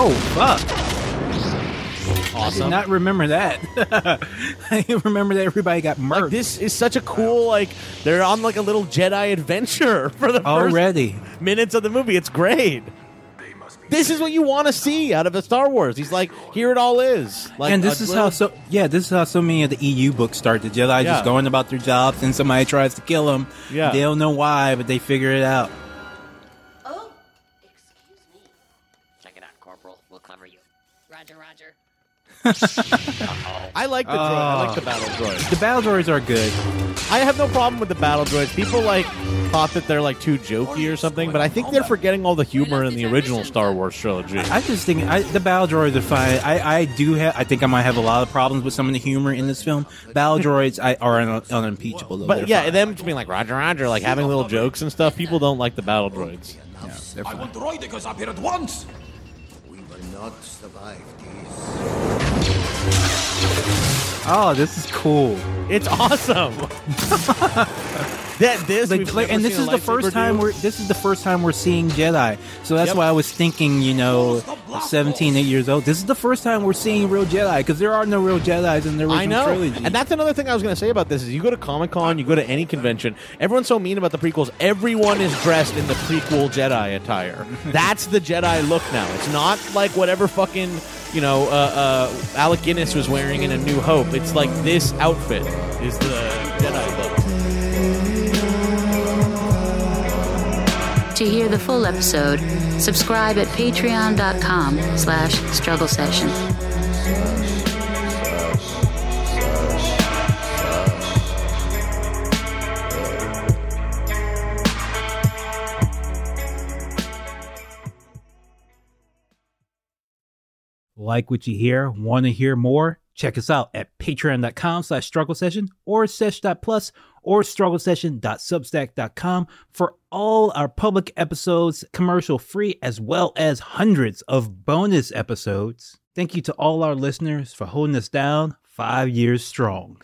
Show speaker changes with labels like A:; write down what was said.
A: Oh fuck! I
B: Awesome.
A: did not remember that. I remember that everybody got murked
B: Like, this is such a cool like they're on like a little Jedi adventure for the first
A: already.
B: minutes of the movie. It's great. This is what you want to see out of a Star Wars. He's like, here it all is. Like,
A: and this is
B: little-
A: how so yeah, this is how so many of the EU books start. The Jedi
B: Yeah.
A: just going about their jobs, and somebody tries to kill them.
B: Yeah.
A: they don't know why, but they figure it out.
C: Corporal. We'll cover you. Roger, Roger.
B: I like the droid. I like the battle droids.
A: The battle droids are good.
B: I have no problem with the battle droids. People like thought that they're like too jokey or something, but I think they're forgetting all the humor in the original Star Wars trilogy.
A: I just think I, the battle droids are fine. I, I do have. I think I might have a lot of problems with some of the humor in this film. Battle droids I, are un, unimpeachable. Though.
B: But
A: They're
B: yeah,
A: fine.
B: them just being like Roger, Roger, like having little jokes and stuff. People don't like the battle droids.
A: they're
D: I
A: fine.
D: want Roidicus up here at once.
E: We will not survive this.
A: Oh, this is cool.
B: It's awesome. that this
A: Like,
B: we've
A: like-
B: never
A: and this
B: seen
A: is the first time
B: do.
A: we're this is the first time we're seeing Jedi. So that's
B: Yep.
A: why I was thinking, you know, oh, 17, 8 years old. This is the first time we're seeing real Jedi because there are no real Jedi's in the original
B: I know,
A: trilogy.
B: and that's another thing I was going to say about this is you go to Comic Con, you go to any convention, everyone's so mean about the prequels. Everyone is dressed in the prequel Jedi attire. that's the Jedi look now. It's not like whatever fucking you know uh, uh, Alec Guinness was wearing in A New Hope. It's like this outfit is the Jedi look.
F: To hear the full episode, subscribe at patreon.com slash struggle session.
A: Like what you hear? Want to hear more? Check us out at patreon.com slash struggle session or sesh.plus or strugglesession.substack.com for all our public episodes, commercial free, as well as hundreds of bonus episodes. Thank you to all our listeners for holding us down five years strong.